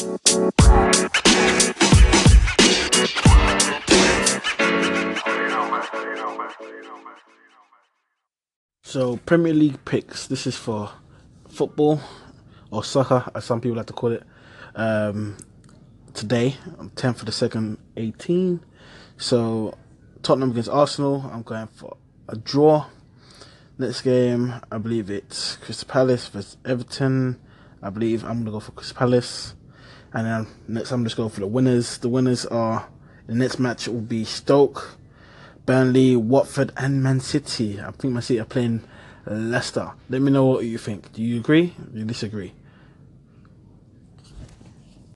So Premier League picks. This is for football or soccer, as some people like to call it. Um, today, 10th for the second, 18. So Tottenham against Arsenal. I'm going for a draw. Next game, I believe it's Crystal Palace versus Everton. I believe I'm gonna go for Crystal Palace. And then next, I'm just going for the winners. The winners are the next match will be Stoke, Burnley, Watford, and Man City. I think Man City are playing Leicester. Let me know what you think. Do you agree? Do you disagree?